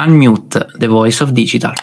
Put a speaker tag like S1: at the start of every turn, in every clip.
S1: Unmute, the voice of digital.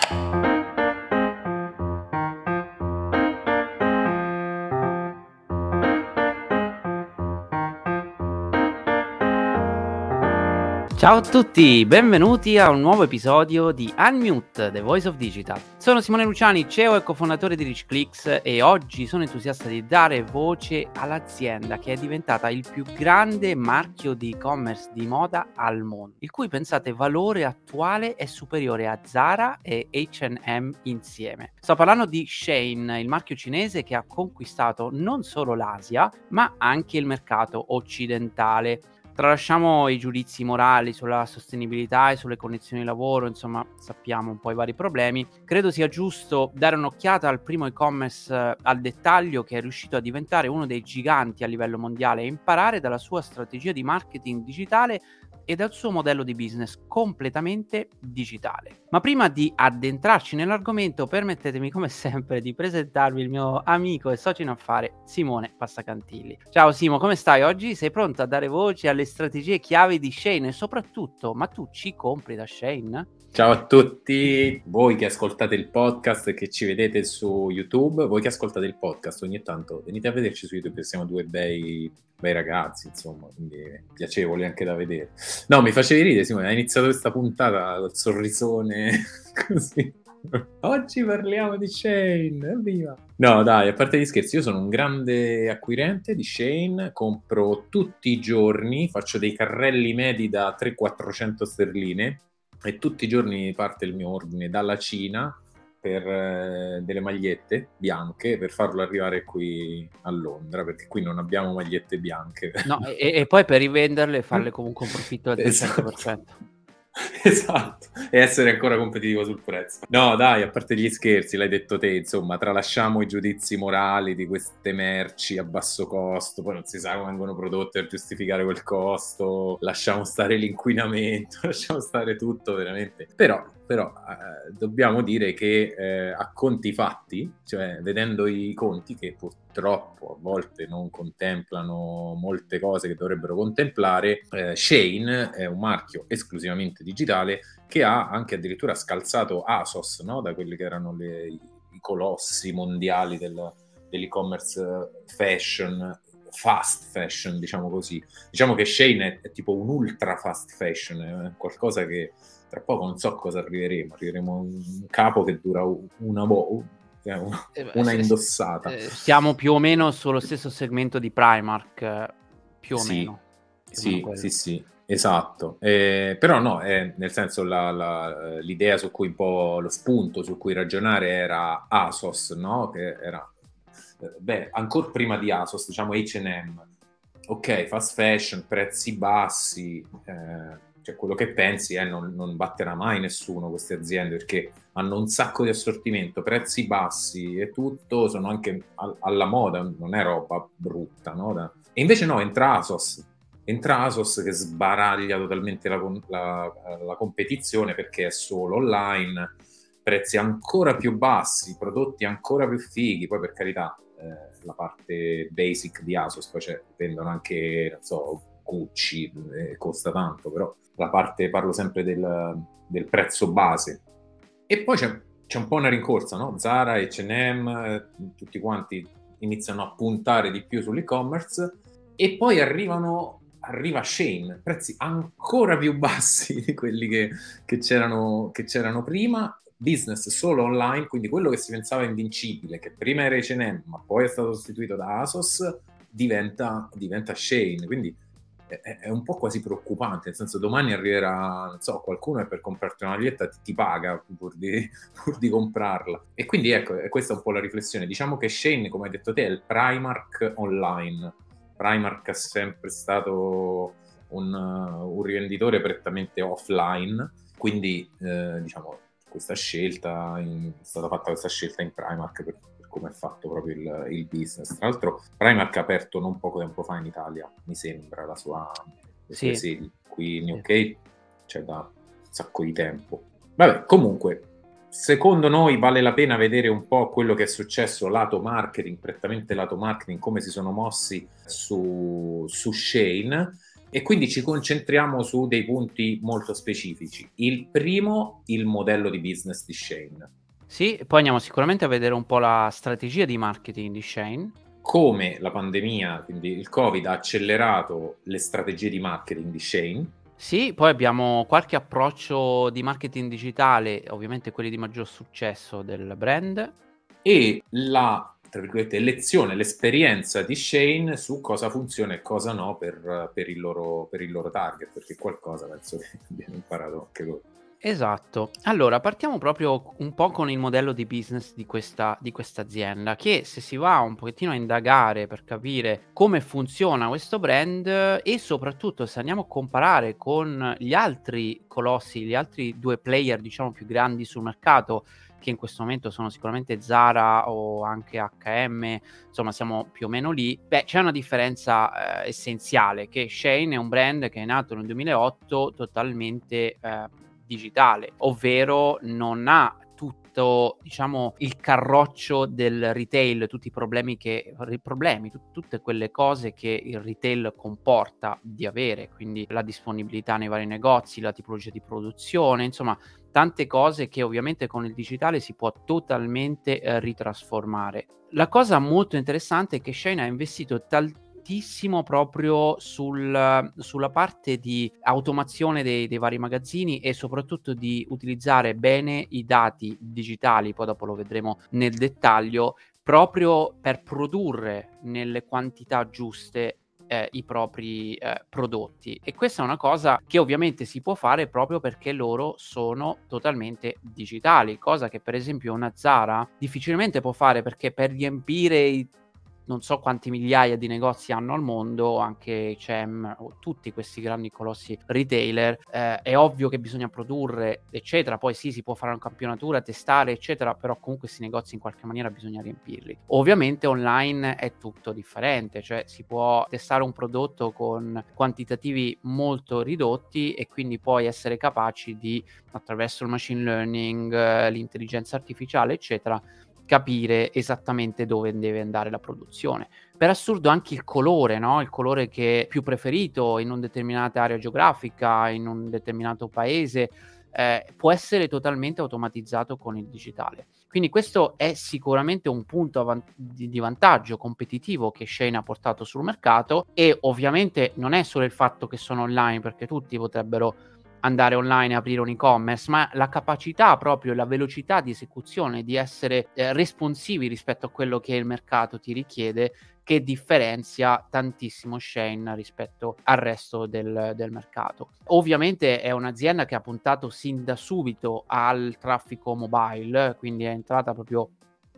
S1: Ciao a tutti, benvenuti a un nuovo episodio di Unmute, The Voice of Digital. Sono Simone Luciani, CEO e cofondatore di RichClicks e oggi sono entusiasta di dare voce all'azienda che è diventata il più grande marchio di e-commerce di moda al mondo, il cui pensate valore attuale è superiore a Zara e H&M insieme. Sto parlando di Shane, il marchio cinese che ha conquistato non solo l'Asia, ma anche il mercato occidentale Tralasciamo i giudizi morali sulla sostenibilità e sulle condizioni di lavoro, insomma sappiamo un po' i vari problemi. Credo sia giusto dare un'occhiata al primo e-commerce eh, al dettaglio che è riuscito a diventare uno dei giganti a livello mondiale e imparare dalla sua strategia di marketing digitale e dal suo modello di business completamente digitale. Ma prima di addentrarci nell'argomento, permettetemi come sempre di presentarvi il mio amico e socio in affare Simone Passacantilli. Ciao Simo, come stai oggi? Sei pronto a dare voce alle strategie chiave di Shane e soprattutto, ma tu ci compri da Shane?
S2: Ciao a tutti, voi che ascoltate il podcast e che ci vedete su YouTube, voi che ascoltate il podcast ogni tanto venite a vederci su YouTube, siamo due bei, bei ragazzi, insomma, quindi piacevoli anche da vedere. No, mi facevi ridere, Simone, hai iniziato questa puntata col sorrisone così. Oggi parliamo di Shane, evviva! No, dai, a parte gli scherzi, io sono un grande acquirente di Shane, compro tutti i giorni, faccio dei carrelli medi da 300-400 sterline e tutti i giorni parte il mio ordine dalla Cina per eh, delle magliette bianche per farlo arrivare qui a Londra perché qui non abbiamo magliette bianche
S1: no, e, e, poi per rivenderle e farle comunque un profitto del 300% esatto.
S2: Esatto, e essere ancora competitivo sul prezzo. No, dai, a parte gli scherzi, l'hai detto te, insomma, tralasciamo i giudizi morali di queste merci a basso costo, poi non si sa come vengono prodotte per giustificare quel costo, lasciamo stare l'inquinamento, lasciamo stare tutto veramente. Però però eh, dobbiamo dire che eh, a conti fatti, cioè vedendo i conti che purtroppo a volte non contemplano molte cose che dovrebbero contemplare, eh, Shane è un marchio esclusivamente digitale che ha anche addirittura scalzato Asos no? da quelli che erano le, i colossi mondiali del, dell'e-commerce fashion fast fashion, diciamo così. Diciamo che Shane è, è tipo un ultra fast fashion, è qualcosa che tra poco non so cosa arriveremo, arriveremo a un capo che dura una. Cioè una, eh una indossata.
S1: Eh, siamo più o meno sullo stesso segmento di Primark, eh, più o
S2: sì,
S1: meno.
S2: Sì, sì, sì, esatto. Eh, però no, eh, nel senso la, la, l'idea su cui un po' lo spunto su cui ragionare era Asos, no? Che era, beh, ancora prima di Asos, diciamo H&M. Ok, fast fashion, prezzi bassi, eh, cioè quello che pensi è non, non batterà mai nessuno queste aziende perché hanno un sacco di assortimento, prezzi bassi e tutto, sono anche a, alla moda, non è roba brutta, no? Da... E invece no, entra Asos, entra Asos che sbaraglia totalmente la, la, la competizione perché è solo online, prezzi ancora più bassi, prodotti ancora più fighi, poi per carità eh, la parte basic di Asos, poi vendono anche, non so, Gucci, eh, costa tanto, però la parte, parlo sempre del, del prezzo base. E poi c'è, c'è, un po' una rincorsa, no? Zara, H&M, tutti quanti iniziano a puntare di più sull'e-commerce e poi arrivano, arriva Shane, prezzi ancora più bassi di quelli che, che, c'erano, che c'erano prima, business solo online, quindi quello che si pensava invincibile, che prima era H&M ma poi è stato sostituito da Asos, diventa, diventa Shane, quindi è, è, un po' quasi preoccupante, nel senso domani arriverà, non so, qualcuno e per comprarti una maglietta ti, ti paga pur di, pur di, comprarla. E quindi ecco, questa è un po' la riflessione. Diciamo che Shane, come hai detto te, è il Primark online. Primark è sempre stato un, un rivenditore prettamente offline, quindi eh, diciamo questa scelta, in, è stata fatta questa scelta in Primark per come è fatto proprio il, il, business. Tra l'altro Primark ha aperto non poco tempo fa in Italia, mi sembra, la sua, sì. sedi. Qui in UK c'è da un sacco di tempo. Vabbè, comunque, secondo noi vale la pena vedere un po' quello che è successo lato marketing, prettamente lato marketing, come si sono mossi su, su Shane E quindi ci concentriamo su dei punti molto specifici. Il primo, il modello di business di Shane.
S1: Sì, poi andiamo sicuramente a vedere un po' la strategia di marketing di Shane.
S2: Come la pandemia, quindi il Covid, ha accelerato le strategie di marketing di Shane.
S1: Sì, poi abbiamo qualche approccio di marketing digitale, ovviamente quelli di maggior successo del brand.
S2: E la tra virgolette, lezione, l'esperienza di Shane su cosa funziona e cosa no per, per, il, loro, per il, loro, target, perché qualcosa penso che abbiano imparato anche loro.
S1: Esatto. Allora, partiamo proprio un po' con il modello di business di questa azienda, che se si va un pochettino a indagare per capire come funziona questo brand e soprattutto se andiamo a comparare con gli altri colossi, gli altri due player, diciamo, più grandi sul mercato, che in questo momento sono sicuramente Zara o anche HM, insomma siamo più o meno lì, beh c'è una differenza eh, essenziale che Shane è un brand che è nato nel 2008 totalmente eh, digitale, ovvero non ha tutto diciamo il carroccio del retail, tutti i problemi che i problemi, t- tutte quelle cose che il retail comporta di avere, quindi la disponibilità nei vari negozi, la tipologia di produzione, insomma, tante cose che ovviamente con il digitale si può totalmente eh, ritrasformare. La cosa molto interessante è che Shane ha investito talmente tantissimo proprio sul, sulla parte di automazione dei, dei, vari magazzini e soprattutto di utilizzare bene i dati digitali, poi dopo lo vedremo nel dettaglio, proprio per produrre nelle quantità giuste eh, i propri eh, prodotti. E questa è una cosa che ovviamente si può fare proprio perché loro sono totalmente digitali cosa che per esempio una Zara difficilmente può fare perché per riempire i non so quanti migliaia di negozi hanno al mondo, anche CEM o tutti questi grandi colossi retailer, eh, è ovvio che bisogna produrre, eccetera. Poi sì, si può fare una campionatura, testare, eccetera, però comunque questi negozi in qualche maniera bisogna riempirli. Ovviamente online è tutto differente, cioè si può testare un prodotto con quantitativi molto ridotti e quindi poi essere capaci di, attraverso il machine learning, eh, l'intelligenza artificiale, eccetera, capire esattamente dove deve andare la produzione. Per assurdo anche il colore, no? il colore che è più preferito in una determinata area geografica, in un determinato paese, eh, può essere totalmente automatizzato con il digitale. Quindi questo è sicuramente un punto avant- di vantaggio competitivo che Shane ha portato sul mercato e ovviamente non è solo il fatto che sono online perché tutti potrebbero andare online e aprire un e-commerce, ma la capacità proprio, la velocità di esecuzione, di essere eh, responsivi rispetto a quello che il mercato ti richiede, che differenzia tantissimo Shane rispetto al resto del, del, mercato. Ovviamente è un'azienda che ha puntato sin da subito al traffico mobile, quindi è entrata proprio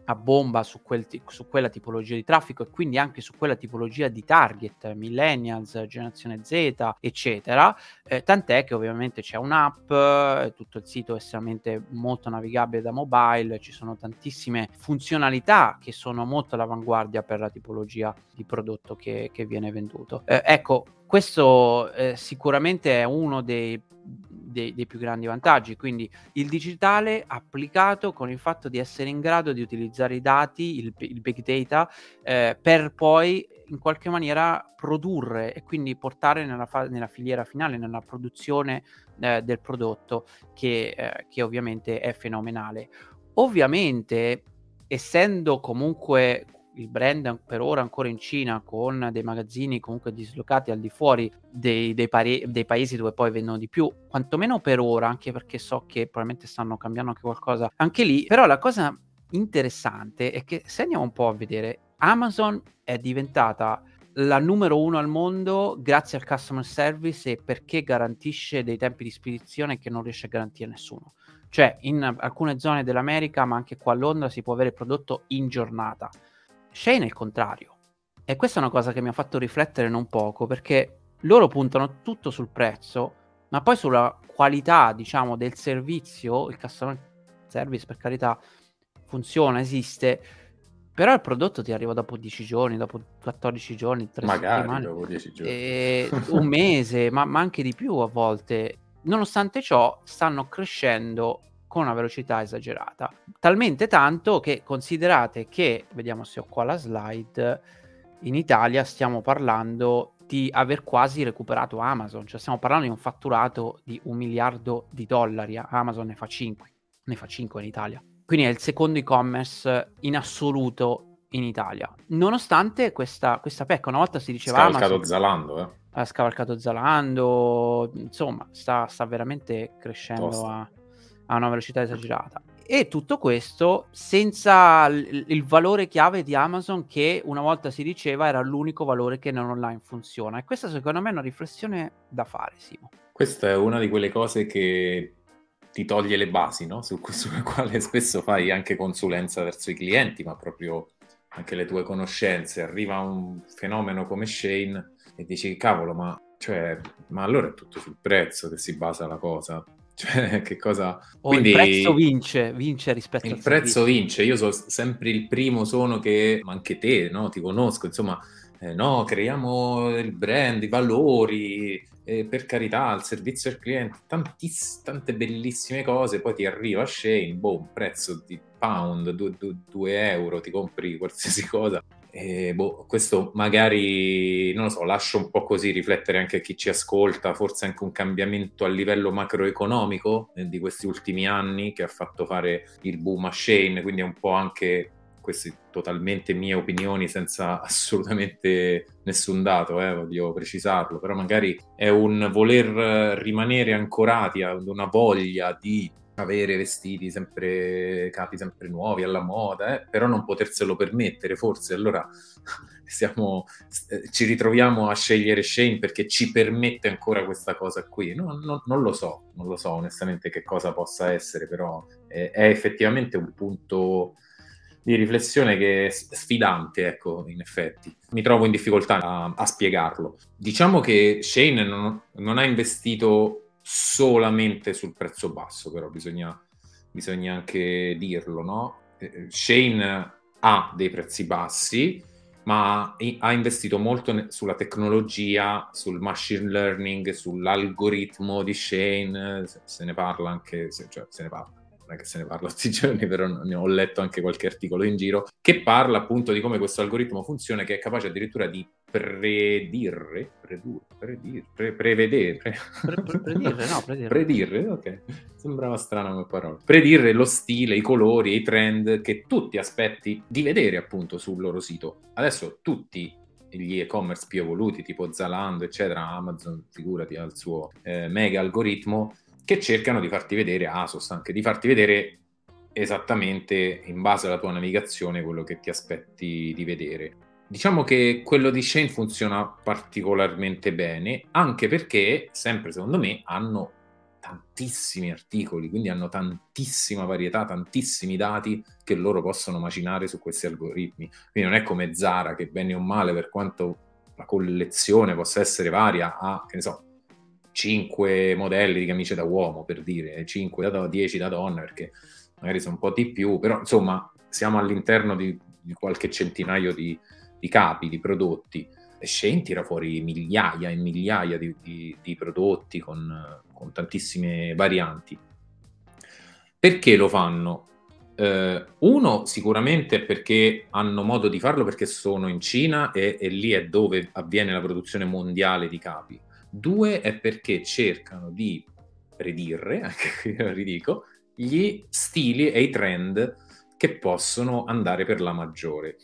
S1: a bomba su, quel, su, quella tipologia di traffico e quindi anche su quella tipologia di target, millennials, generazione Z, eccetera. Eh, tant'è che ovviamente c'è un'app, eh, tutto il sito è estremamente molto navigabile da mobile, ci sono tantissime funzionalità che sono molto all'avanguardia per la tipologia di prodotto che, che viene venduto. Eh, ecco, questo eh, sicuramente è uno dei dei, dei, più grandi vantaggi. Quindi il digitale applicato con il fatto di essere in grado di utilizzare i dati, il, il big data, eh, per poi in qualche maniera produrre e quindi portare nella, fa- nella filiera finale, nella produzione eh, del prodotto, che, eh, che ovviamente è fenomenale. Ovviamente, essendo comunque il brand per ora ancora in Cina con dei magazzini comunque dislocati al di fuori dei, dei, pari- dei, paesi dove poi vendono di più, quantomeno per ora, anche perché so che probabilmente stanno cambiando anche qualcosa anche lì, però la cosa interessante è che se andiamo un po' a vedere, Amazon è diventata la numero uno al mondo grazie al customer service e perché garantisce dei tempi di spedizione che non riesce a garantire nessuno. Cioè, in alcune zone dell'America, ma anche qua a Londra, si può avere il prodotto in giornata. Shane è il contrario. E questa è una cosa che mi ha fatto riflettere non poco, perché loro puntano tutto sul prezzo, ma poi sulla qualità, diciamo, del servizio, il customer service per carità funziona, esiste, però il prodotto ti arriva dopo 10 giorni, dopo 14 giorni, 3
S2: Magari
S1: settimane,
S2: dopo 10 giorni.
S1: E un mese, ma, ma anche di più a volte. Nonostante ciò, stanno crescendo con una velocità esagerata. Talmente tanto che considerate che, vediamo se ho qua la slide, in Italia stiamo parlando di aver quasi recuperato Amazon, cioè stiamo parlando di un fatturato di un miliardo di dollari, Amazon ne fa 5, ne fa 5 in Italia. Quindi è il secondo e-commerce in assoluto in Italia. Nonostante questa, questa pecca, una volta si diceva
S2: Scavalcato Amazon... Zalando, eh.
S1: Ha scavalcato Zalando, insomma, sta, sta veramente crescendo a, a una velocità esagerata. E tutto questo senza il, il, valore chiave di Amazon che una volta si diceva era l'unico valore che non online funziona. E questa secondo me è una riflessione da fare, Simo.
S2: Questa è una di quelle cose che ti toglie le basi, no? Su, sulle quali spesso fai anche consulenza verso i clienti, ma proprio anche le tue conoscenze. Arriva un fenomeno come Shane e dici, cavolo, ma, cioè, ma allora è tutto sul prezzo che si basa la cosa. Cioè, che cosa...
S1: O Quindi, il prezzo vince, vince rispetto
S2: il al prezzo servizio. vince, io sono sempre il primo sono che, ma anche te, no? Ti conosco, insomma, eh, no, creiamo il brand, i valori, eh, per carità, il servizio al cliente, tantiss- tante bellissime cose, poi ti arriva Shane, boh, prezzo di pound, 2 euro, ti compri qualsiasi cosa. E boh, questo magari, non lo so, lascio un po' così riflettere anche chi ci ascolta, forse anche un cambiamento a livello macroeconomico eh, di questi ultimi anni che ha fatto fare il boom a Shane, quindi è un po' anche queste totalmente mie opinioni senza assolutamente nessun dato, eh, voglio precisarlo, però magari è un voler rimanere ancorati ad una voglia di avere vestiti sempre, capi sempre nuovi alla moda, eh? però non poterselo permettere, forse allora siamo, eh, ci ritroviamo a scegliere Shane perché ci permette ancora questa cosa qui. No, no, non lo so, non lo so onestamente che cosa possa essere, però è, è effettivamente un punto di riflessione che è sfidante, ecco, in effetti. Mi trovo in difficoltà a, a spiegarlo. Diciamo che Shane non, non ha investito solamente sul prezzo basso, però bisogna, bisogna anche dirlo, no? Eh, Shane ha dei prezzi bassi, ma ha investito molto sulla tecnologia, sul machine learning, sull'algoritmo di Shane, se ne parla anche, cioè se ne parla, non è che se ne parla tutti i giorni, però ne ho letto anche qualche articolo in giro, che parla appunto di come questo algoritmo funziona, che è capace addirittura di predire, predur, predire, pre, prevedere, pre... Pre, predire, no, predire. predire, ok, sembrava strana come parola, predire lo stile, i colori, i trend che tutti aspetti di vedere appunto sul loro sito. Adesso tutti gli e-commerce più evoluti, tipo Zalando, eccetera, Amazon, figurati, ha il suo eh, mega algoritmo, che cercano di farti vedere, Asos anche, di farti vedere esattamente in base alla tua navigazione quello che ti aspetti di vedere. Diciamo che quello di Shane funziona particolarmente bene, anche perché, sempre secondo me, hanno tantissimi articoli, quindi hanno tantissima varietà, tantissimi dati che loro possono macinare su questi algoritmi. Quindi non è come Zara che bene o male, per quanto la collezione possa essere varia, ha, che ne so, 5 modelli di camicie da uomo, per dire, 5 da 10 da donna, perché magari sono un po' di più, però insomma siamo all'interno di, di qualche centinaio di, di, capi, di prodotti. E Shane tira fuori migliaia e migliaia di, di prodotti con, con, tantissime varianti. Perché lo fanno? Eh, uno sicuramente perché hanno modo di farlo perché sono in Cina e, e lì è dove avviene la produzione mondiale di capi Due è perché cercano di predire, anche qui lo ridico, gli stili e i trend che possono andare per la maggiore.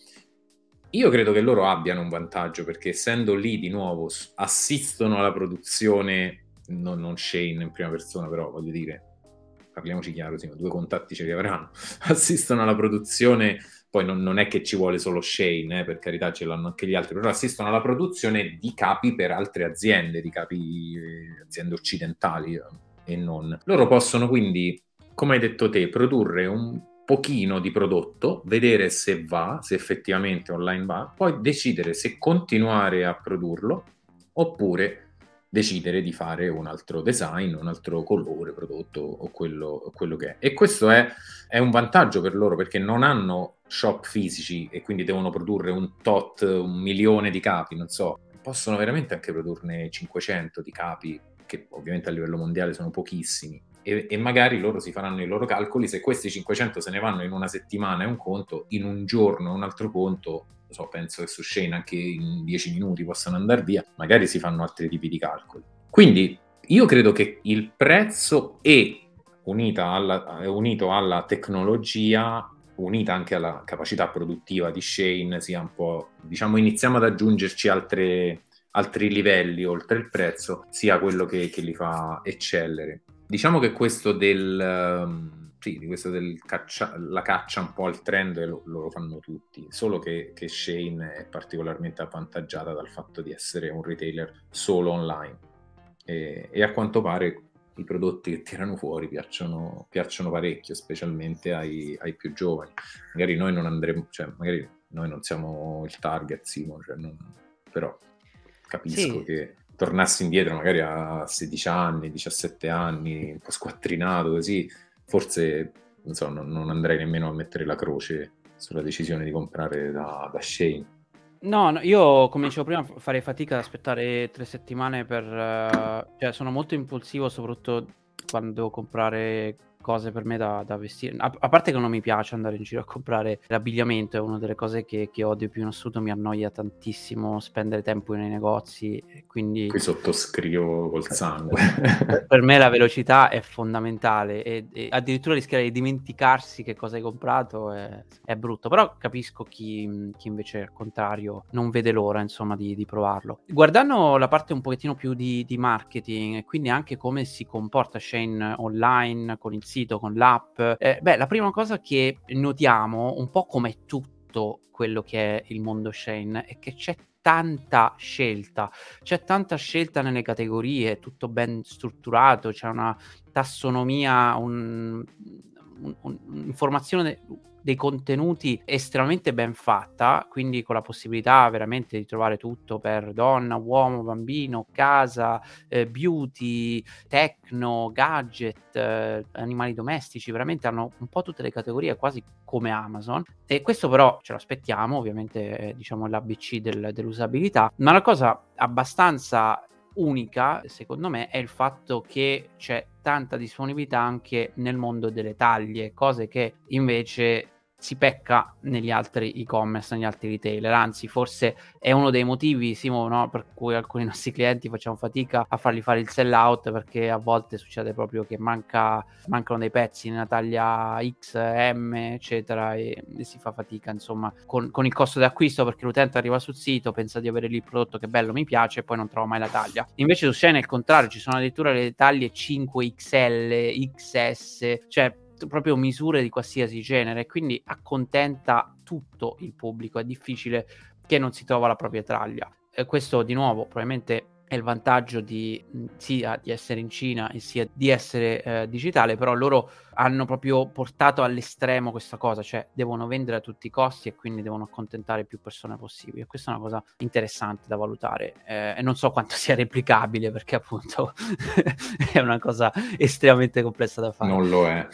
S2: Io credo che loro abbiano un vantaggio perché essendo lì di nuovo assistono alla produzione, non, non Shane in prima persona, però voglio dire, parliamoci chiaro, sì, due contatti ce li avranno, assistono alla produzione poi non, non, è che ci vuole solo Shane, eh, per carità ce l'hanno anche gli altri, però assistono alla produzione di capi per altre aziende, di capi eh, aziende occidentali eh, e non. Loro possono quindi, come hai detto te, produrre un pochino di prodotto, vedere se va, se effettivamente online va, poi decidere se continuare a produrlo oppure decidere di fare un altro design, un altro colore, prodotto o quello, quello che è. E questo è, è, un vantaggio per loro perché non hanno shop fisici e quindi devono produrre un tot, un milione di capi, non so, possono veramente anche produrne 500 di capi, che ovviamente a livello mondiale sono pochissimi. E, e, magari loro si faranno i loro calcoli, se questi 500 se ne vanno in una settimana è un conto, in un giorno un altro conto, so, penso che su Shane anche in 10 minuti possano andare via, magari si fanno altri tipi di calcoli. Quindi io credo che il prezzo è alla, unito alla tecnologia unita anche alla capacità produttiva di Shane, sia un po', diciamo, iniziamo ad aggiungerci altre, altri livelli oltre il prezzo, sia quello che, che li fa eccellere. Diciamo che questo del... Um, sì, di questo del caccia, la caccia un po' al trend lo, lo fanno tutti, solo che, che Shane è particolarmente avvantaggiata dal fatto di essere un retailer solo online e, e a quanto pare i prodotti che tirano fuori piacciono, piacciono parecchio, specialmente ai, ai, più giovani. Magari noi non andremo, cioè magari noi non siamo il target, Simo, cioè non, però capisco sì. che tornassi indietro magari a 16 anni, 17 anni, un po' squattrinato così, forse non, so, non, non andrei nemmeno a mettere la croce sulla decisione di comprare da, da Shane.
S1: No, no, io come dicevo prima farei fatica ad aspettare tre settimane per... eh, cioè sono molto impulsivo soprattutto quando devo comprare cose per me da, da vestire. A, a, parte che non mi piace andare in giro a comprare l'abbigliamento, è una delle cose che, che odio più in assoluto, mi annoia tantissimo spendere tempo nei negozi. Quindi...
S2: Qui sottoscrivo col sangue.
S1: per me la velocità è fondamentale e, e, addirittura rischiare di dimenticarsi che cosa hai comprato è, è brutto, però capisco chi, chi, invece al contrario non vede l'ora insomma di, di, provarlo. Guardando la parte un pochettino più di, di marketing e quindi anche come si comporta Shane online con il sito, con l'app. Eh, beh, la prima cosa che notiamo, un po' come tutto quello che è il mondo Shane, è che c'è tanta scelta, c'è tanta scelta nelle categorie, tutto ben strutturato, c'è una tassonomia, un, un, un'informazione dei contenuti estremamente ben fatta, quindi con la possibilità veramente di trovare tutto per donna, uomo, bambino, casa, eh, beauty, techno, gadget, eh, animali domestici, veramente hanno un po' tutte le categorie quasi come Amazon. E questo però ce lo aspettiamo, ovviamente è, diciamo l'ABC del, dell'usabilità, ma la cosa abbastanza unica, secondo me, è il fatto che c'è tanta disponibilità anche nel mondo delle taglie, cose che invece si pecca negli altri e-commerce, negli altri retailer, anzi forse è uno dei motivi Simo, no, per cui alcuni nostri clienti facciamo fatica a fargli fare il sell out perché a volte succede proprio che manca, mancano dei pezzi nella taglia X, M eccetera e, e si fa fatica insomma con, con, il costo di acquisto perché l'utente arriva sul sito, pensa di avere lì il prodotto che bello mi piace e poi non trova mai la taglia. Invece su Shane è il contrario, ci sono addirittura le taglie 5XL, XS, cioè proprio misure di qualsiasi genere, quindi accontenta tutto il pubblico, è difficile che non si trova la propria traglia. E questo di nuovo probabilmente è il vantaggio di sia di essere in Cina e sia di essere eh, digitale, però loro hanno proprio portato all'estremo questa cosa, cioè devono vendere a tutti i costi e quindi devono accontentare più persone possibili. E questa è una cosa interessante da valutare eh, e non so quanto sia replicabile perché appunto è una cosa estremamente complessa da fare.
S2: Non lo è.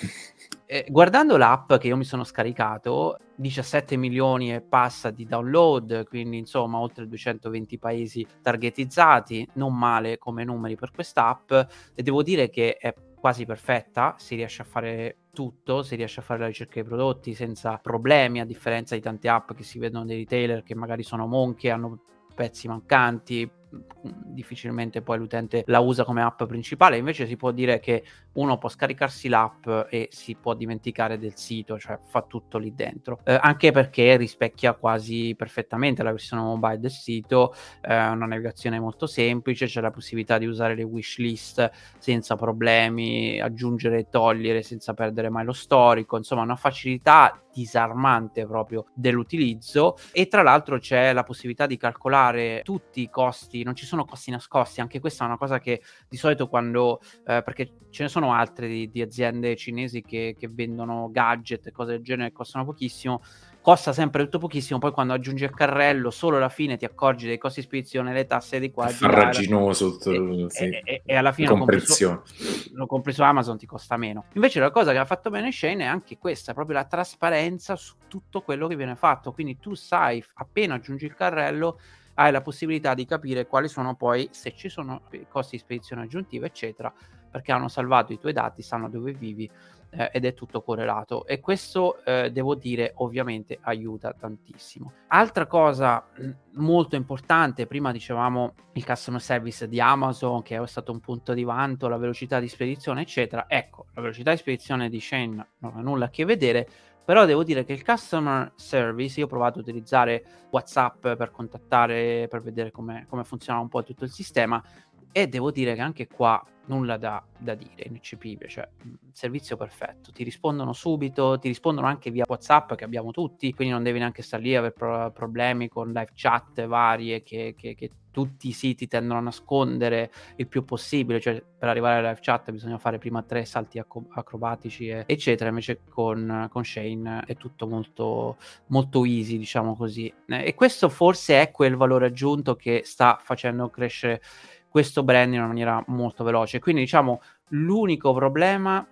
S1: Eh, guardando l'app che io mi sono scaricato, 17 milioni e passa di download, quindi insomma oltre 220 paesi targetizzati, non male come numeri per quest'app e devo dire che è quasi perfetta, si riesce a fare tutto, si riesce a fare la ricerca dei prodotti senza problemi, a differenza di tante app che si vedono dei retailer che magari sono monche, hanno pezzi mancanti, difficilmente poi l'utente la usa come app principale, invece si può dire che uno può scaricarsi l'app e si può dimenticare del sito, cioè fa tutto lì dentro, eh, anche perché rispecchia quasi perfettamente la versione mobile del sito, eh, una navigazione molto semplice, c'è la possibilità di usare le wish list senza problemi, aggiungere e togliere senza perdere mai lo storico, insomma una facilità disarmante proprio dell'utilizzo. E tra l'altro c'è la possibilità di calcolare tutti i costi, non ci sono costi nascosti, anche questa è una cosa che di solito quando, eh, perché ce ne sono altre di, di aziende cinesi che, che vendono gadget e cose del genere che costano pochissimo, costa sempre tutto pochissimo, poi quando aggiungi il carrello solo alla fine ti accorgi dei costi di spedizione, le tasse di qua,
S2: farraginoso
S1: e, sì. e, e, e, alla fine lo compri, su, lo compri, su, Amazon ti costa meno. Invece la cosa che ha fatto bene Shane è anche questa, proprio la trasparenza su tutto quello che viene fatto, quindi tu sai appena aggiungi il carrello hai la possibilità di capire quali sono poi, se ci sono costi di spedizione aggiuntiva, eccetera, perché hanno salvato i tuoi dati, sanno dove vivi eh, ed è tutto correlato e questo eh, devo dire ovviamente aiuta tantissimo. Altra cosa molto importante, prima dicevamo il customer service di Amazon che è stato un punto di vanto, la velocità di spedizione eccetera, ecco la velocità di spedizione di Shane non ha nulla a che vedere però devo dire che il customer service, io ho provato a utilizzare WhatsApp per contattare, per vedere come, come funziona un po' tutto il sistema, e devo dire che anche qua nulla da, da dire, ineccepibile, cioè servizio perfetto, ti rispondono subito, ti rispondono anche via WhatsApp che abbiamo tutti, quindi non devi neanche stare lì a avere pro- problemi con live chat varie che, che, che, tutti i siti tendono a nascondere il più possibile, cioè per arrivare alla live chat bisogna fare prima tre salti ac- acrobatici e, eccetera, invece con, con Shane è tutto molto, molto easy, diciamo così, e questo forse è quel valore aggiunto che sta facendo crescere questo brand in una maniera molto veloce. Quindi diciamo l'unico problema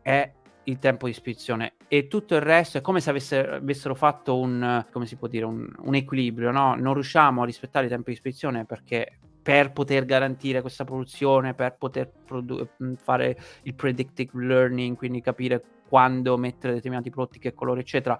S1: è il tempo di spedizione e tutto il resto è come se avesse, avessero fatto un, dire, un, un equilibrio, no? Non riusciamo a rispettare i tempi di spedizione perché per poter garantire questa produzione, per poter produ- fare il predictive learning, quindi capire quando mettere determinati prodotti, che colore, eccetera,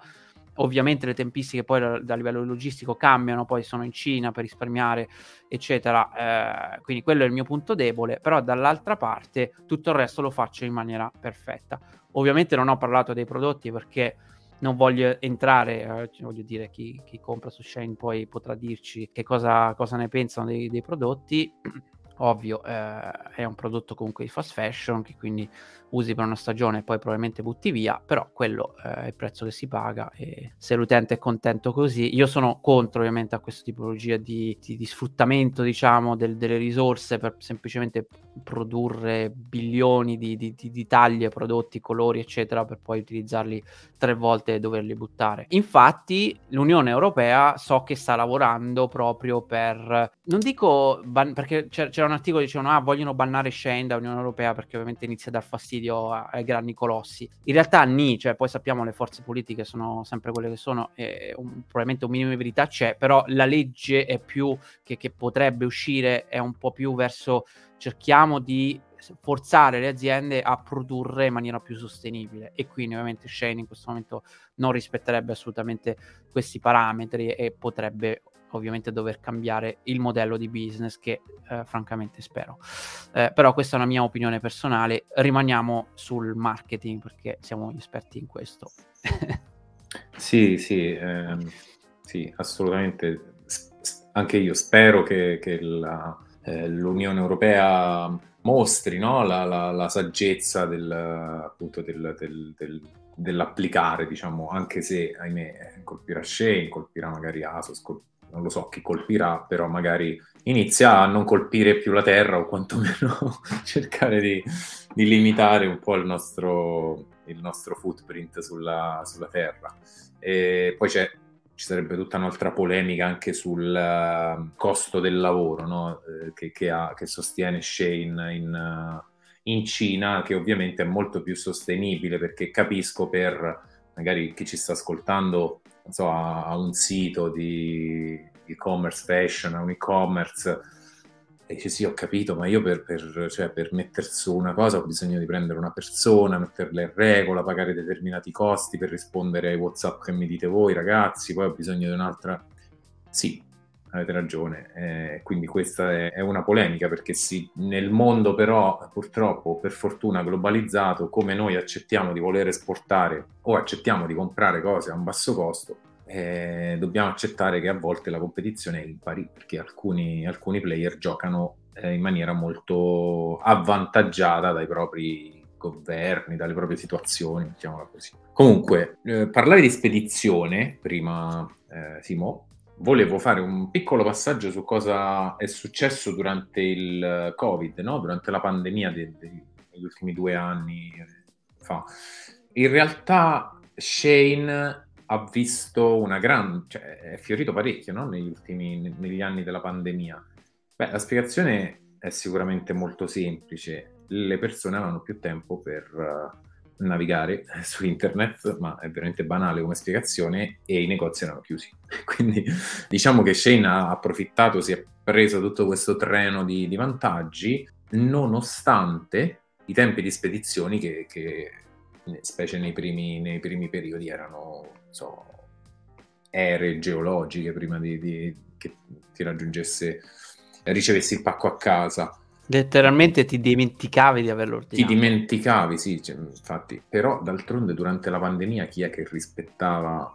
S1: Ovviamente le tempistiche poi da, livello logistico cambiano, poi sono in Cina per risparmiare, eccetera. Eh, quindi quello è il mio punto debole, però dall'altra parte tutto il resto lo faccio in maniera perfetta. Ovviamente non ho parlato dei prodotti perché non voglio entrare, eh, voglio dire, chi, chi, compra su Shane poi potrà dirci che cosa, cosa ne pensano dei, dei prodotti. Ovvio, eh, è un prodotto comunque di fast fashion che quindi usi per una stagione e poi probabilmente butti via, però quello eh, è il prezzo che si paga e se l'utente è contento così, io sono contro ovviamente a questa tipologia di, di, di sfruttamento diciamo del, delle risorse per semplicemente produrre bilioni di, di, taglie, prodotti, colori eccetera per poi utilizzarli tre volte e doverli buttare. Infatti l'Unione Europea so che sta lavorando proprio per, non dico ban- perché c'era un articolo che dicevano ah vogliono bannare Shane da Unione Europea perché ovviamente inizia a dar fastidio ai grandi colossi. In realtà ni, cioè poi sappiamo le forze politiche sono sempre quelle che sono, un, probabilmente un minimo di verità c'è, però la legge è più che, che potrebbe uscire, è un po' più verso cerchiamo di forzare le aziende a produrre in maniera più sostenibile e quindi ovviamente Shane in questo momento non rispetterebbe assolutamente questi parametri e potrebbe ovviamente dover cambiare il modello di business che eh, francamente spero. Eh, però questa è una mia opinione personale, rimaniamo sul marketing perché siamo esperti in questo.
S2: sì, sì, ehm, sì, assolutamente. Anche io spero che, che la, eh, l'Unione Europea mostri no? la, la, la, saggezza del, appunto del, del, del, dell'applicare, diciamo, anche se, ahimè, colpirà Shane, colpirà magari Asos, colpirà non lo so chi colpirà, però magari inizia a non colpire più la Terra o quantomeno cercare di, di, limitare un po' il nostro, il nostro footprint sulla, sulla Terra. E poi c'è, ci sarebbe tutta un'altra polemica anche sul uh, costo del lavoro no? eh, che, che, ha, che, sostiene Shane in, uh, in Cina, che ovviamente è molto più sostenibile perché capisco per magari chi ci sta ascoltando so, a, un sito di e-commerce fashion, a un e-commerce, e dice sì, ho capito, ma io per, per, cioè, per mettere su una cosa ho bisogno di prendere una persona, metterla in regola, pagare determinati costi per rispondere ai WhatsApp che mi dite voi, ragazzi, poi ho bisogno di un'altra... Sì, avete ragione. Eh, quindi questa è, è, una polemica perché sì, nel mondo però purtroppo, per fortuna globalizzato, come noi accettiamo di voler esportare o accettiamo di comprare cose a un basso costo, eh, dobbiamo accettare che a volte la competizione è impari perché alcuni, alcuni player giocano eh, in maniera molto avvantaggiata dai propri governi, dalle proprie situazioni, mettiamola così. Comunque, eh, parlare di spedizione, prima eh, Simo, volevo fare un piccolo passaggio su cosa è successo durante il Covid, no? durante la pandemia de- de- degli ultimi due anni fa. In realtà Shane ha visto una grande, cioè è fiorito parecchio no? negli ultimi negli anni della pandemia. Beh, la spiegazione è sicuramente molto semplice. Le persone avevano più tempo per uh, navigare su internet, ma è veramente banale come spiegazione, e i negozi erano chiusi. Quindi diciamo che Shane ha approfittato, si è preso tutto questo treno di, di vantaggi, nonostante i tempi di spedizioni che, che specie nei primi, nei primi, periodi erano so, ere geologiche prima di, di, che ti raggiungesse, ricevessi il pacco a casa.
S1: Letteralmente ti dimenticavi di averlo ordinato.
S2: Ti dimenticavi, sì, cioè, infatti. Però d'altronde durante la pandemia chi è che rispettava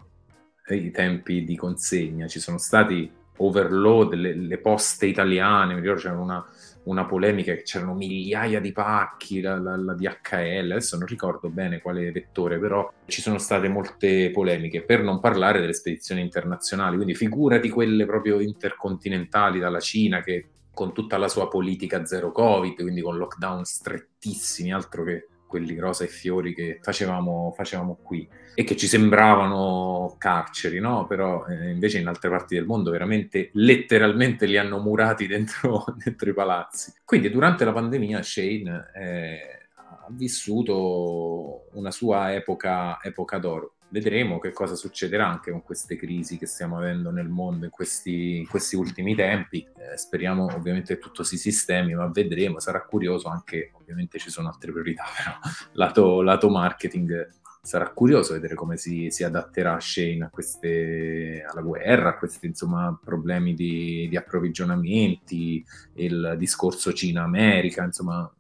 S2: i tempi di consegna? Ci sono stati overload, le, le poste italiane, mi ricordo c'era una, una polemica che c'erano migliaia di pacchi, la, la, la, DHL, adesso non ricordo bene quale vettore, però ci sono state molte polemiche, per non parlare delle spedizioni internazionali, quindi figurati quelle proprio intercontinentali dalla Cina che con tutta la sua politica zero covid, quindi con lockdown strettissimi, altro che quelli rosa e fiori che facevamo, facevamo qui e che ci sembravano carceri, no? Però eh, invece in altre parti del mondo veramente letteralmente li hanno murati dentro, dentro i palazzi. Quindi durante la pandemia Shane eh, ha vissuto una sua epoca, epoca d'oro vedremo che cosa succederà anche con queste crisi che stiamo avendo nel mondo in questi, in questi ultimi tempi. Eh, speriamo ovviamente che tutto si sistemi, ma vedremo, sarà curioso anche, ovviamente ci sono altre priorità, però lato, lato marketing sarà curioso vedere come si, si adatterà Shane a queste, alla guerra, a questi insomma, problemi di, di approvvigionamenti, il discorso Cina-America, insomma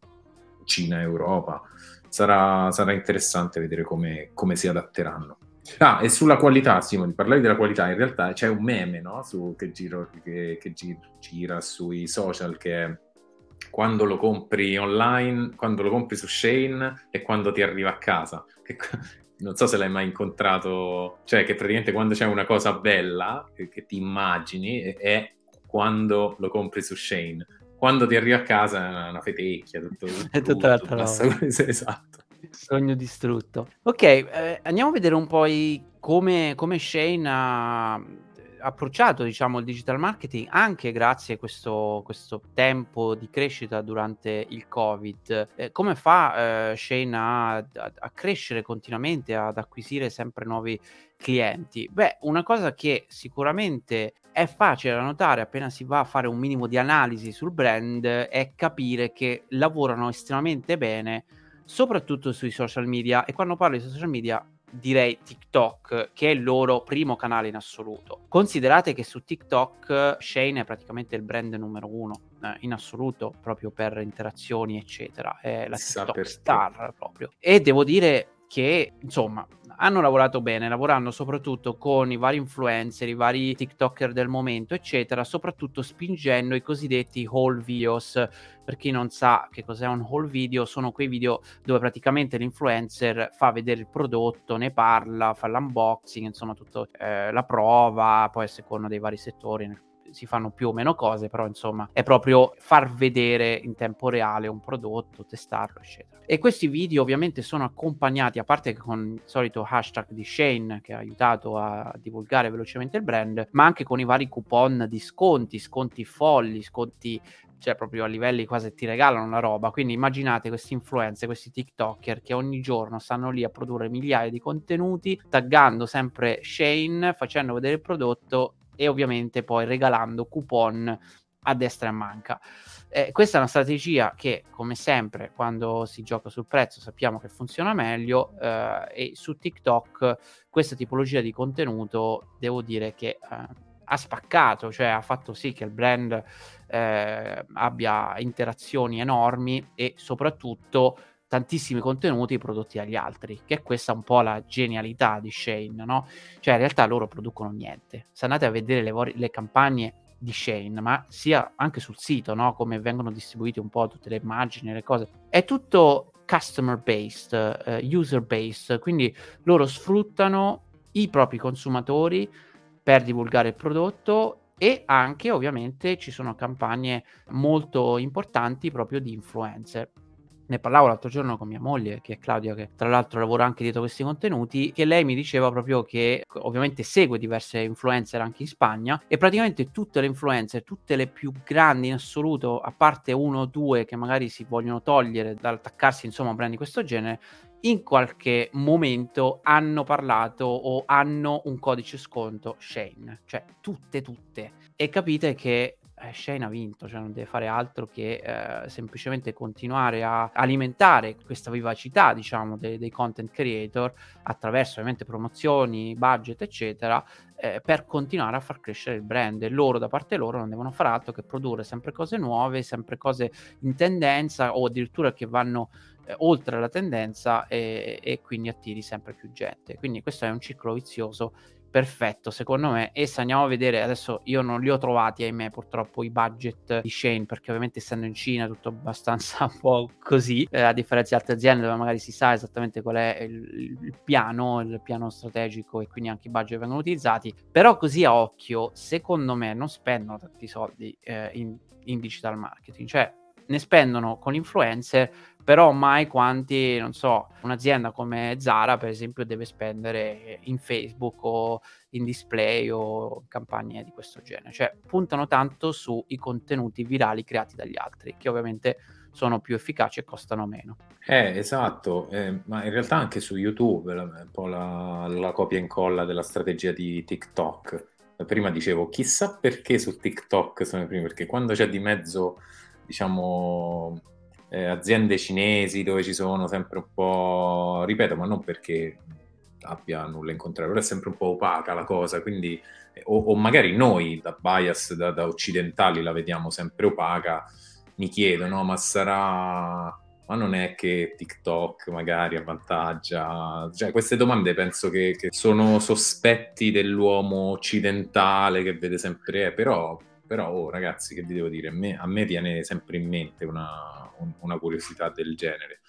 S2: Cina-Europa sarà, sarà interessante vedere come, come, si adatteranno. Ah, e sulla qualità, Simone, parlavi della qualità, in realtà c'è un meme no? Su, che, giro, che, che gira sui social che è quando lo compri online, quando lo compri su Shane e quando ti arriva a casa. Che, non so se l'hai mai incontrato, cioè che praticamente quando c'è una cosa bella che, che ti immagini è quando lo compri su Shane quando ti arrivi a casa è una, una fetecchia, tutto,
S1: è tutta l'altra roba.
S2: esatto.
S1: Sogno distrutto. Ok, eh, andiamo a vedere un po' i, come, come Shane ha approcciato diciamo, il digital marketing anche grazie a questo, questo tempo di crescita durante il covid eh, come fa eh, Shane a, a, a, crescere continuamente ad acquisire sempre nuovi clienti beh una cosa che sicuramente è facile da notare appena si va a fare un minimo di analisi sul brand è capire che lavorano estremamente bene soprattutto sui social media e quando parlo di social media direi TikTok, che è il loro primo canale in assoluto. Considerate che su TikTok Shane è praticamente il brand numero uno eh, in assoluto, proprio per interazioni, eccetera. È la TikTok star proprio. E devo dire che, insomma, hanno lavorato bene, lavorando soprattutto con i vari influencer, i vari TikToker del momento, eccetera, soprattutto spingendo i cosiddetti haul videos. Per chi non sa che cos'è un haul video, sono quei video dove praticamente l'influencer fa vedere il prodotto, ne parla, fa l'unboxing, insomma, tutta eh, la prova, poi a seconda dei vari settori nel si fanno più o meno cose, però insomma è proprio far vedere in tempo reale un prodotto, testarlo, eccetera. E questi video ovviamente sono accompagnati, a parte con il solito hashtag di Shane che ha aiutato a divulgare velocemente il brand, ma anche con i vari coupon di sconti, sconti folli, sconti cioè proprio a livelli quasi ti regalano la roba. Quindi immaginate questi influencer, questi TikToker che ogni giorno stanno lì a produrre migliaia di contenuti, taggando sempre Shane, facendo vedere il prodotto e ovviamente poi regalando coupon a destra e a manca. Eh, questa è una strategia che, come sempre, quando si gioca sul prezzo sappiamo che funziona meglio eh, e su TikTok questa tipologia di contenuto devo dire che eh, ha spaccato, cioè ha fatto sì che il brand eh, abbia interazioni enormi e soprattutto tantissimi contenuti prodotti dagli altri, che è questa un po' la genialità di Shane, no? Cioè in realtà loro producono niente. Se andate a vedere le, vor- le campagne di Shane, ma sia anche sul sito, no? Come vengono distribuite un po' tutte le immagini, le cose, è tutto customer based, uh, user based, quindi loro sfruttano i propri consumatori per divulgare il prodotto e anche ovviamente ci sono campagne molto importanti proprio di influencer ne parlavo l'altro giorno con mia moglie, che è Claudia, che tra l'altro lavora anche dietro questi contenuti, che lei mi diceva proprio che ovviamente segue diverse influencer anche in Spagna e praticamente tutte le influencer, tutte le più grandi in assoluto, a parte uno o due che magari si vogliono togliere dall'attaccarsi insomma a brand di questo genere, in qualche momento hanno parlato o hanno un codice sconto Shane, cioè tutte, tutte. E capite che Shane ha vinto, cioè non deve fare altro che eh, semplicemente continuare a alimentare questa vivacità, diciamo, dei, dei content creator attraverso ovviamente promozioni, budget, eccetera, eh, per continuare a far crescere il brand. E loro, da parte loro, non devono fare altro che produrre sempre cose nuove, sempre cose in tendenza o addirittura che vanno eh, oltre la tendenza e, e quindi attiri sempre più gente. Quindi questo è un ciclo vizioso perfetto secondo me e se andiamo a vedere adesso io non li ho trovati ahimè purtroppo i budget di Shane perché ovviamente essendo in Cina tutto abbastanza un po' così eh, a differenza di altre aziende dove magari si sa esattamente qual è il, il, piano il piano strategico e quindi anche i budget vengono utilizzati però così a occhio secondo me non spendono tanti soldi eh, in, in digital marketing. Cioè ne spendono con influencer però mai quanti, non so, un'azienda come Zara, per esempio, deve spendere in Facebook o in display o campagne di questo genere. Cioè, puntano tanto sui contenuti virali creati dagli altri, che ovviamente sono più efficaci e costano meno.
S2: Eh, esatto, eh, ma in realtà anche su YouTube è un po' la, la copia e incolla della strategia di TikTok. Prima dicevo, chissà perché su TikTok sono i primi, perché quando c'è di mezzo, diciamo, eh, aziende cinesi dove ci sono sempre un po', ripeto, ma non perché abbia nulla in contrario, però è sempre un po' opaca la cosa, quindi o, o magari noi da bias, da, da, occidentali la vediamo sempre opaca, mi chiedo, no, ma sarà... Ma non è che TikTok magari avvantaggia... Cioè, queste domande penso che, che sono sospetti dell'uomo occidentale che vede sempre... Eh, però, però oh, ragazzi, che vi devo dire? A me, a me viene sempre in mente una, un, una curiosità del genere.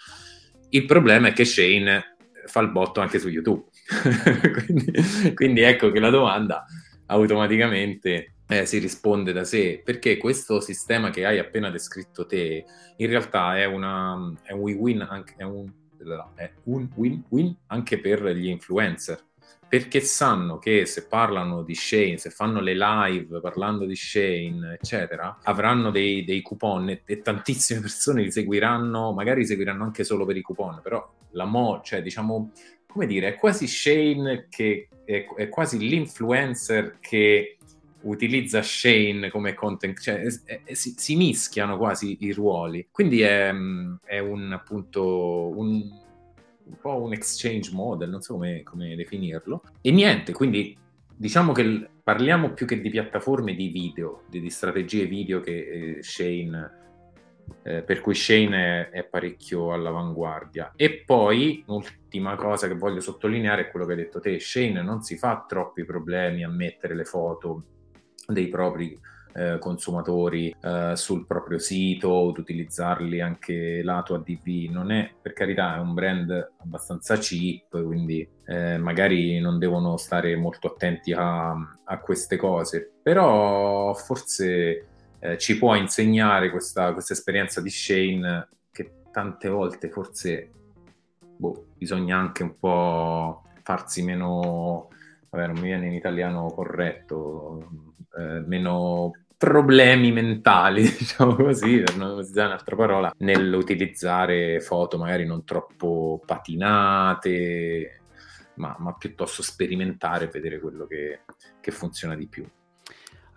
S2: Il problema è che Shane fa il botto anche su YouTube. quindi, quindi, ecco che la domanda automaticamente eh, si risponde da sé, perché questo sistema che hai appena descritto te in realtà è, una, è un win-win anche, è un, è un win-win anche per gli influencer perché sanno che se parlano di Shane, se fanno le live parlando di Shane, eccetera, avranno dei, dei coupon e, e, tantissime persone li seguiranno, magari li seguiranno anche solo per i coupon, però la mo, cioè diciamo, come dire, è quasi Shane che è, è quasi l'influencer che utilizza Shane come content, cioè è, è, si, si, mischiano quasi i ruoli. Quindi è, un appunto un, un po' un exchange model, non so come, come definirlo. E niente, quindi diciamo che parliamo più che di piattaforme di video, di, di strategie video che eh, Shane, eh, per cui Shane è, è, parecchio all'avanguardia. E poi, l'ultima cosa che voglio sottolineare è quello che hai detto te, Shane non si fa troppi problemi a mettere le foto dei propri eh, consumatori eh, sul proprio sito, ad utilizzarli anche lato ADV. Non è, per carità, è un brand abbastanza cheap, quindi eh, magari non devono stare molto attenti a, a queste cose, però forse eh, ci può insegnare questa, questa esperienza di Shane che tante volte forse boh, bisogna anche un po' farsi meno, vabbè non mi viene in italiano corretto, eh, meno problemi mentali, diciamo così, per non usare un'altra parola, nell'utilizzare foto magari non troppo patinate, ma, ma piuttosto sperimentare e vedere quello che, che funziona di più.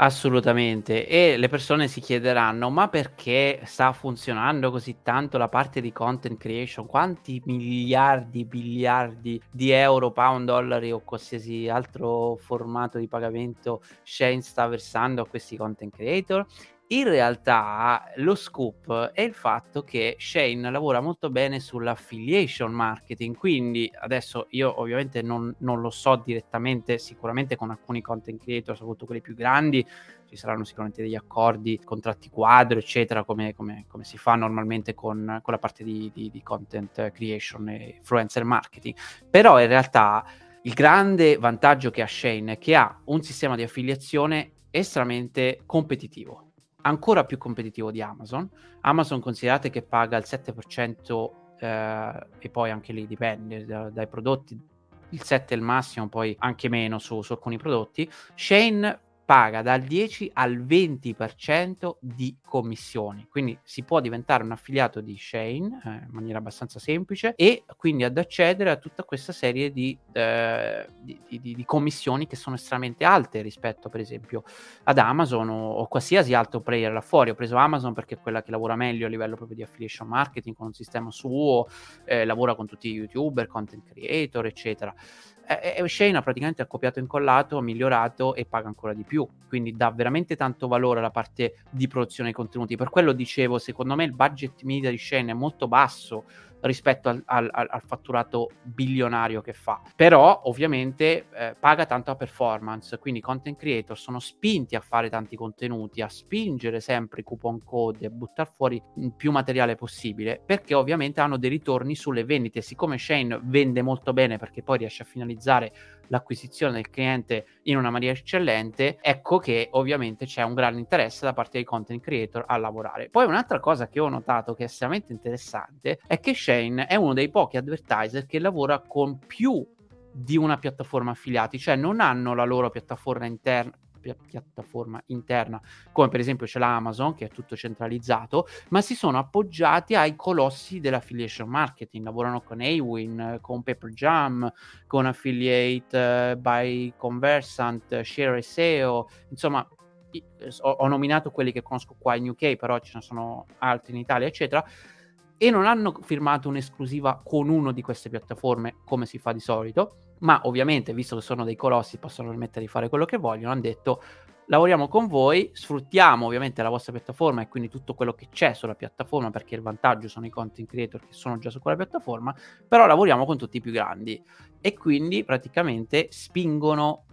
S1: Assolutamente, e le persone si chiederanno: ma perché sta funzionando così tanto la parte di content creation? Quanti miliardi, biliardi di euro, pound, dollari o qualsiasi altro formato di pagamento Shane sta versando a questi content creator? In realtà lo scoop è il fatto che Shane lavora molto bene sull'affiliation marketing, quindi adesso io ovviamente non, non, lo so direttamente, sicuramente con alcuni content creator, soprattutto quelli più grandi, ci saranno sicuramente degli accordi, contratti quadro, eccetera, come, come, come si fa normalmente con, con la parte di, di, di content creation e influencer marketing, però in realtà il grande vantaggio che ha Shane è che ha un sistema di affiliazione estremamente competitivo ancora più competitivo di Amazon. Amazon considerate che paga il 7% eh, e poi anche lì dipende da, dai prodotti, il 7 è il massimo, poi anche meno su, su alcuni prodotti. Shane paga dal 10 al 20% di commissioni. Quindi si può diventare un affiliato di Shane eh, in maniera abbastanza semplice e quindi ad accedere a tutta questa serie di, eh, di, di, di commissioni che sono estremamente alte rispetto per esempio ad Amazon o, o, qualsiasi altro player là fuori. Ho preso Amazon perché è quella che lavora meglio a livello proprio di affiliation marketing con un sistema suo, eh, lavora con tutti i youtuber, content creator, eccetera e, Shane ha praticamente accoppiato e incollato, migliorato e paga ancora di più. Quindi dà veramente tanto valore alla parte di produzione dei contenuti. Per quello dicevo, secondo me il budget media di Shane è molto basso rispetto al, al, al, fatturato bilionario che fa. Però ovviamente eh, paga tanto la performance, quindi i content creator sono spinti a fare tanti contenuti, a spingere sempre i coupon code a buttare fuori più materiale possibile, perché ovviamente hanno dei ritorni sulle vendite. Siccome Shane vende molto bene perché poi riesce a finalizzare l'acquisizione del cliente in una maniera eccellente, ecco che ovviamente c'è un grande interesse da parte dei content creator a lavorare. Poi un'altra cosa che ho notato che è estremamente interessante è che Shane è uno dei pochi advertiser che lavora con più di una piattaforma affiliati, cioè non hanno la loro piattaforma interna, piattaforma interna, come per esempio c'è l'Amazon che è tutto centralizzato, ma si sono appoggiati ai colossi dell'affiliation marketing, lavorano con Awin, con PaperJam, con Affiliate uh, by Conversant, Share SEO, insomma ho, ho nominato quelli che conosco qua in UK, però ce ne sono altri in Italia, eccetera e non hanno firmato un'esclusiva con uno di queste piattaforme come si fa di solito, ma ovviamente, visto che sono dei colossi, possono permettere di fare quello che vogliono, hanno detto lavoriamo con voi, sfruttiamo ovviamente la vostra piattaforma e quindi tutto quello che c'è sulla piattaforma, perché il vantaggio sono i content creator che sono già su quella piattaforma, però lavoriamo con tutti i più grandi e quindi praticamente spingono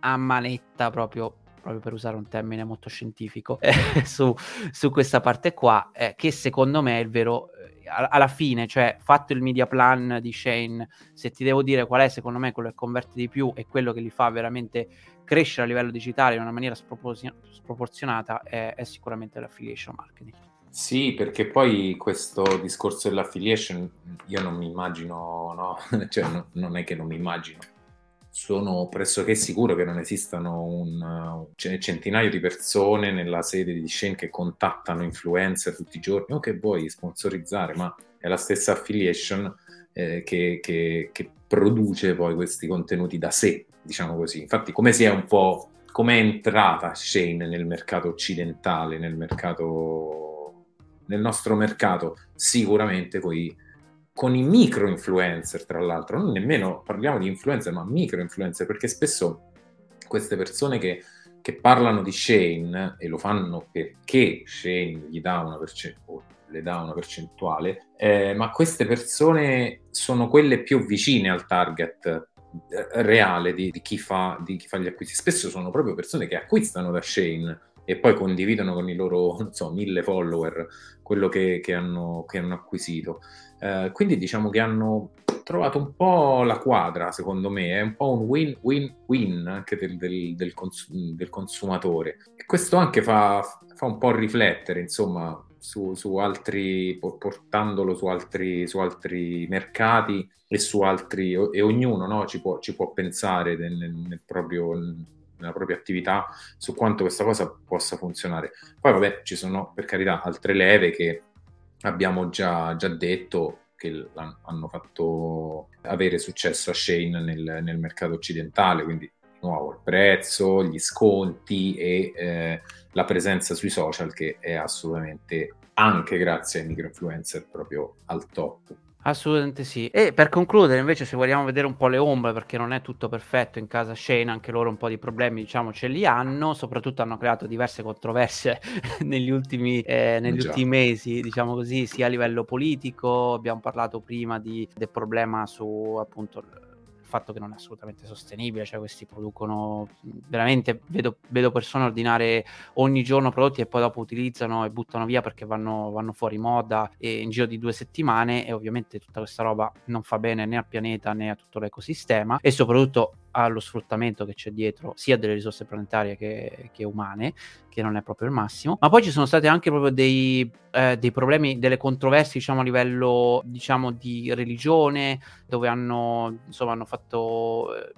S1: a manetta proprio proprio per usare un termine molto scientifico, eh, su, su, questa parte qua, eh, che secondo me è il vero alla fine, cioè fatto il media plan di Shane, se ti devo dire qual è secondo me quello che converte di più e quello che li fa veramente crescere a livello digitale in una maniera sproporzio- sproporzionata, è, è sicuramente l'affiliation marketing.
S2: Sì, perché poi questo discorso dell'affiliation io non mi immagino, no? cioè no, non è che non mi immagino, sono pressoché sicuro che non esistano un, centinaio di persone nella sede di Shane che contattano influencer tutti i giorni o che vuoi sponsorizzare, ma è la stessa affiliation eh, che, che, che, produce poi questi contenuti da sé, diciamo così. Infatti, come si è un po' come è entrata Shane nel mercato occidentale, nel mercato nel nostro mercato, sicuramente poi con i micro influencer, tra l'altro, non nemmeno parliamo di influencer, ma micro influencer, perché spesso queste persone che, che parlano di Shane e lo fanno perché Shane gli dà una percentuale le dà una percentuale, eh, ma queste persone sono quelle più vicine al target eh, reale di, di, chi fa, di, chi fa, gli acquisti. Spesso sono proprio persone che acquistano da Shane e poi condividono con i loro, so, mille follower quello che, che, hanno, che hanno, acquisito. Eh, quindi diciamo che hanno trovato un po' la quadra, secondo me, è un po' un win-win-win anche del, del, del, cons- del consumatore. E questo anche fa, fa, un po' riflettere, insomma, su, su altri, portandolo su altri, su altri mercati e su altri, e ognuno no, ci, può, ci, può, pensare nel, nel proprio nella propria attività su quanto questa cosa possa funzionare. Poi vabbè, ci sono per carità altre leve che abbiamo già, già detto che hanno fatto avere successo a Shane nel, nel mercato occidentale, quindi di nuovo il prezzo, gli sconti e eh, la presenza sui social che è assolutamente anche grazie ai micro influencer proprio al top.
S1: Assolutamente sì. E per concludere, invece, se vogliamo vedere un po' le ombre, perché non è tutto perfetto in casa Shane, anche loro un po' di problemi, diciamo, ce li hanno. Soprattutto hanno creato diverse controversie negli, ultimi, eh, negli ultimi mesi, diciamo così, sia a livello politico. Abbiamo parlato prima di, del problema su appunto fatto che non è assolutamente sostenibile, cioè questi producono veramente, vedo, vedo persone ordinare ogni giorno prodotti e poi dopo utilizzano e buttano via perché vanno, vanno fuori moda in giro di due settimane e ovviamente tutta questa roba non fa bene né al pianeta né a tutto l'ecosistema e soprattutto allo sfruttamento che c'è dietro sia delle risorse planetarie che, che umane, che non è proprio il massimo. Ma poi ci sono stati anche proprio dei, eh, dei problemi, delle controversie, diciamo, a livello diciamo, di religione, dove hanno, insomma, hanno fatto, eh,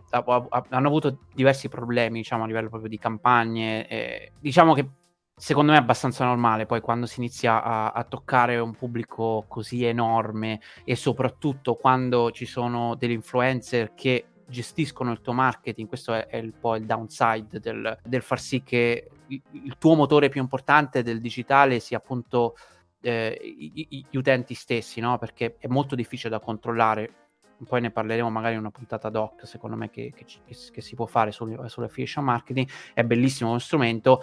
S1: hanno avuto diversi problemi, diciamo, a livello proprio di campagne. Eh, diciamo che secondo me è abbastanza normale poi quando si inizia a, a, toccare un pubblico così enorme e soprattutto quando ci sono degli influencer che gestiscono il tuo marketing, questo è, è un po' il downside del, del far sì che il, tuo motore più importante del digitale sia appunto eh, gli utenti stessi, no? perché è molto difficile da controllare. Poi ne parleremo magari in una puntata doc, secondo me, che, che, che si può fare sull'affiliation marketing. È bellissimo lo strumento,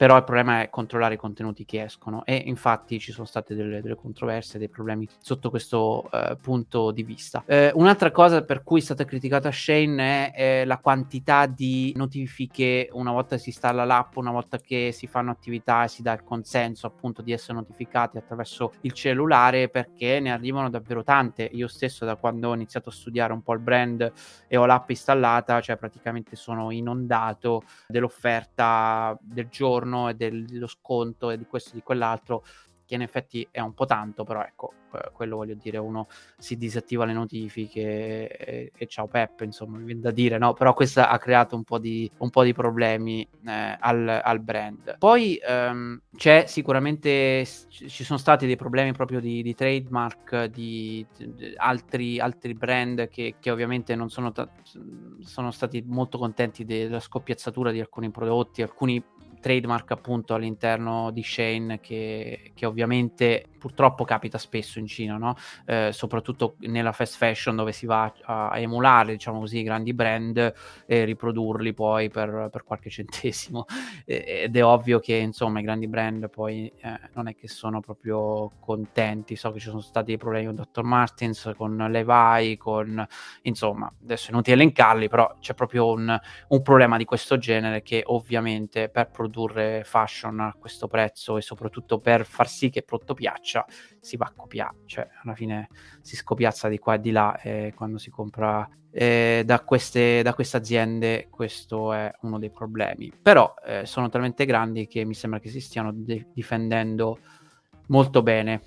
S1: però il problema è controllare i contenuti che escono e infatti ci sono state delle, delle controversie, dei problemi sotto questo uh, punto di vista. Uh, un'altra cosa per cui è stata criticata Shane è, è, la quantità di notifiche una volta si installa l'app, una volta che si fanno attività e si dà il consenso appunto di essere notificati attraverso il cellulare perché ne arrivano davvero tante. Io stesso da quando ho iniziato a studiare un po' il brand e ho l'app installata, cioè praticamente sono inondato dell'offerta del giorno giorno e dello sconto e di questo e di quell'altro, che in effetti è un po' tanto, però ecco, quello voglio dire, uno si disattiva le notifiche e, e ciao Peppe, insomma, mi viene da dire, no? Però questo ha creato un po' di, un po di problemi eh, al, al, brand. Poi ehm, c'è sicuramente, ci sono stati dei problemi proprio di, di trademark, di, di altri, altri, brand che, che ovviamente non sono, ta- sono stati molto contenti della scoppiazzatura di alcuni prodotti, alcuni trademark appunto all'interno di Shane che, che ovviamente purtroppo capita spesso in Cina, no? eh, soprattutto nella fast fashion dove si va a, a emulare diciamo così i grandi brand e riprodurli poi per, per qualche centesimo ed è ovvio che insomma i grandi brand poi eh, non è che sono proprio contenti, so che ci sono stati dei problemi con Dr. Martins, con Levi, con insomma adesso è inutile elencarli però c'è proprio un, un problema di questo genere che ovviamente per produrre produrre fashion a questo prezzo e soprattutto per far sì che il prodotto piaccia, si va a copiare, cioè alla fine si scopiazza di qua e di là eh, quando si compra eh, da, queste, da queste aziende questo è uno dei problemi. Però eh, sono talmente grandi che mi sembra che si stiano de- difendendo molto bene.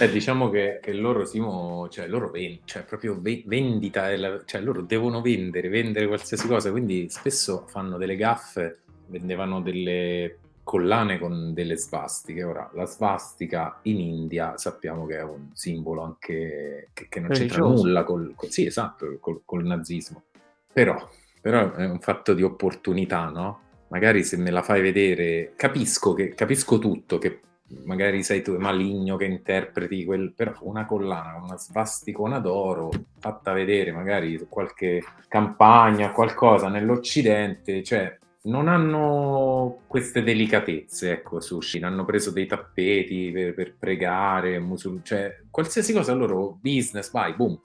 S2: eh, diciamo che, che, loro, Simo, cioè loro ven- cioè proprio ve- vendita, la- cioè loro devono vendere, vendere qualsiasi cosa, quindi spesso fanno delle gaffe vendevano delle collane con delle svastiche. Ora, la svastica in India sappiamo che è un simbolo anche che, che non c'entra nulla col, col, sì, esatto, col, col nazismo. Però, però, è un fatto di opportunità, no? Magari se me la fai vedere, capisco, che, capisco tutto, che magari sei tu maligno che interpreti quel, però una collana, una svasticona d'oro fatta vedere magari su qualche campagna, qualcosa nell'Occidente, cioè non hanno queste delicatezze, ecco, sushi, hanno preso dei tappeti per, per pregare, musul- cioè qualsiasi cosa loro business, vai, boom,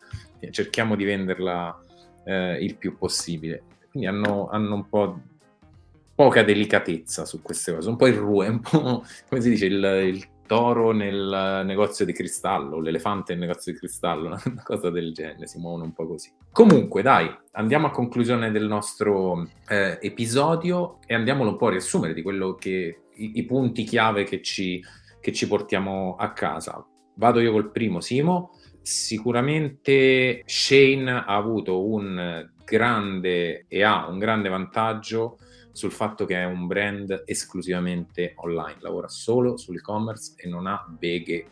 S2: cerchiamo di venderla eh, il più possibile. Quindi hanno, hanno, un po' poca delicatezza su queste cose, un po' il ruo, un po' come si dice, il, il toro nel negozio di cristallo, l'elefante nel negozio di cristallo, una cosa del genere, si muovono un po' così. Comunque, dai, andiamo a conclusione del nostro eh, episodio e andiamolo un po' a riassumere di quello che i, i punti chiave che ci, che ci portiamo a casa. Vado io col primo, Simo. Sicuramente Shane ha avuto un grande e ha un grande vantaggio sul fatto che è un brand esclusivamente online, lavora solo sull'e-commerce e non ha beghe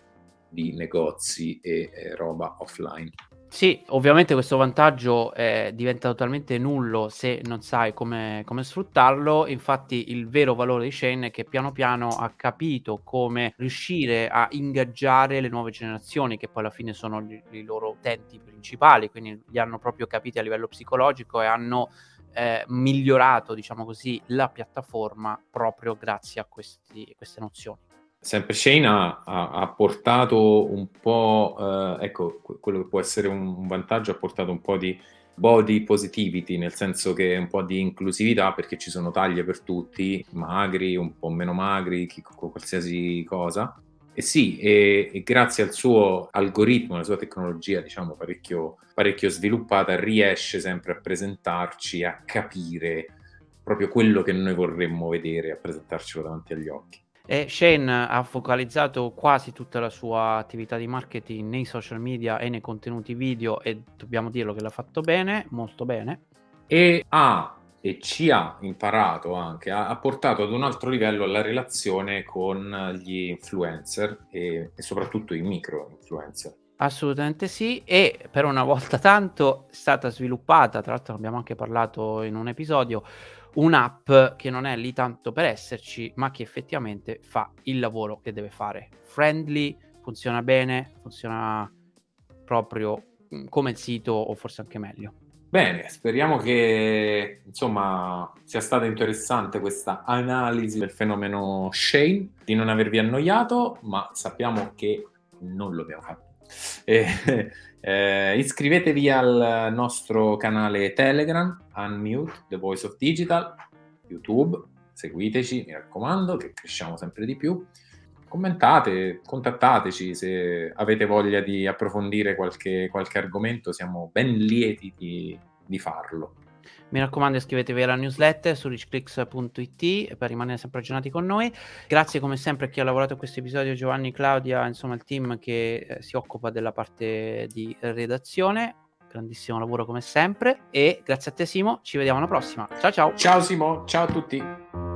S2: di negozi e eh, roba offline.
S1: Sì, ovviamente questo vantaggio eh, diventa totalmente nullo se non sai come, come, sfruttarlo. Infatti, il vero valore di Shane è che piano piano ha capito come riuscire a ingaggiare le nuove generazioni, che poi alla fine sono i loro utenti principali, quindi li hanno proprio capiti a livello psicologico e hanno eh, migliorato, diciamo così, la piattaforma proprio grazie a questi, queste nozioni.
S2: Sempre Shane ha, ha, ha portato un po', eh, ecco, quello che può essere un, vantaggio, ha portato un po' di body positivity, nel senso che un po' di inclusività perché ci sono taglie per tutti, magri, un po' meno magri, qualsiasi cosa. E sì, e, e, grazie al suo algoritmo, alla sua tecnologia, diciamo, parecchio, parecchio sviluppata, riesce sempre a presentarci, a capire proprio quello che noi vorremmo vedere, a presentarcelo davanti agli occhi.
S1: E Shane ha focalizzato quasi tutta la sua attività di marketing nei social media e nei contenuti video e dobbiamo dirlo che l'ha fatto bene, molto bene.
S2: E ha e ci ha imparato anche, ha, portato ad un altro livello la relazione con gli influencer e, e soprattutto i micro influencer.
S1: Assolutamente sì, e per una volta tanto è stata sviluppata, tra l'altro abbiamo anche parlato in un episodio, un'app che non è lì tanto per esserci, ma che effettivamente fa il lavoro che deve fare. Friendly, funziona bene, funziona proprio mm, come il sito o forse anche meglio.
S2: Bene, speriamo che insomma sia stata interessante questa analisi del fenomeno Shane, di non avervi annoiato, ma sappiamo che non lo abbiamo fatto. Eh, eh, iscrivetevi al nostro canale Telegram, Unmute, The Voice of Digital, YouTube, seguiteci, mi raccomando, che cresciamo sempre di più. Commentate, contattateci se avete voglia di approfondire qualche, qualche argomento, siamo ben lieti di, di farlo.
S1: Mi raccomando, iscrivetevi alla newsletter su richclicks.it per rimanere sempre aggiornati con noi. Grazie come sempre a chi ha lavorato a questo episodio, Giovanni, Claudia, insomma il team che eh, si occupa della parte di redazione. Grandissimo lavoro come sempre e grazie a te Simo, ci vediamo alla prossima. Ciao ciao.
S2: Ciao Simo, ciao a tutti.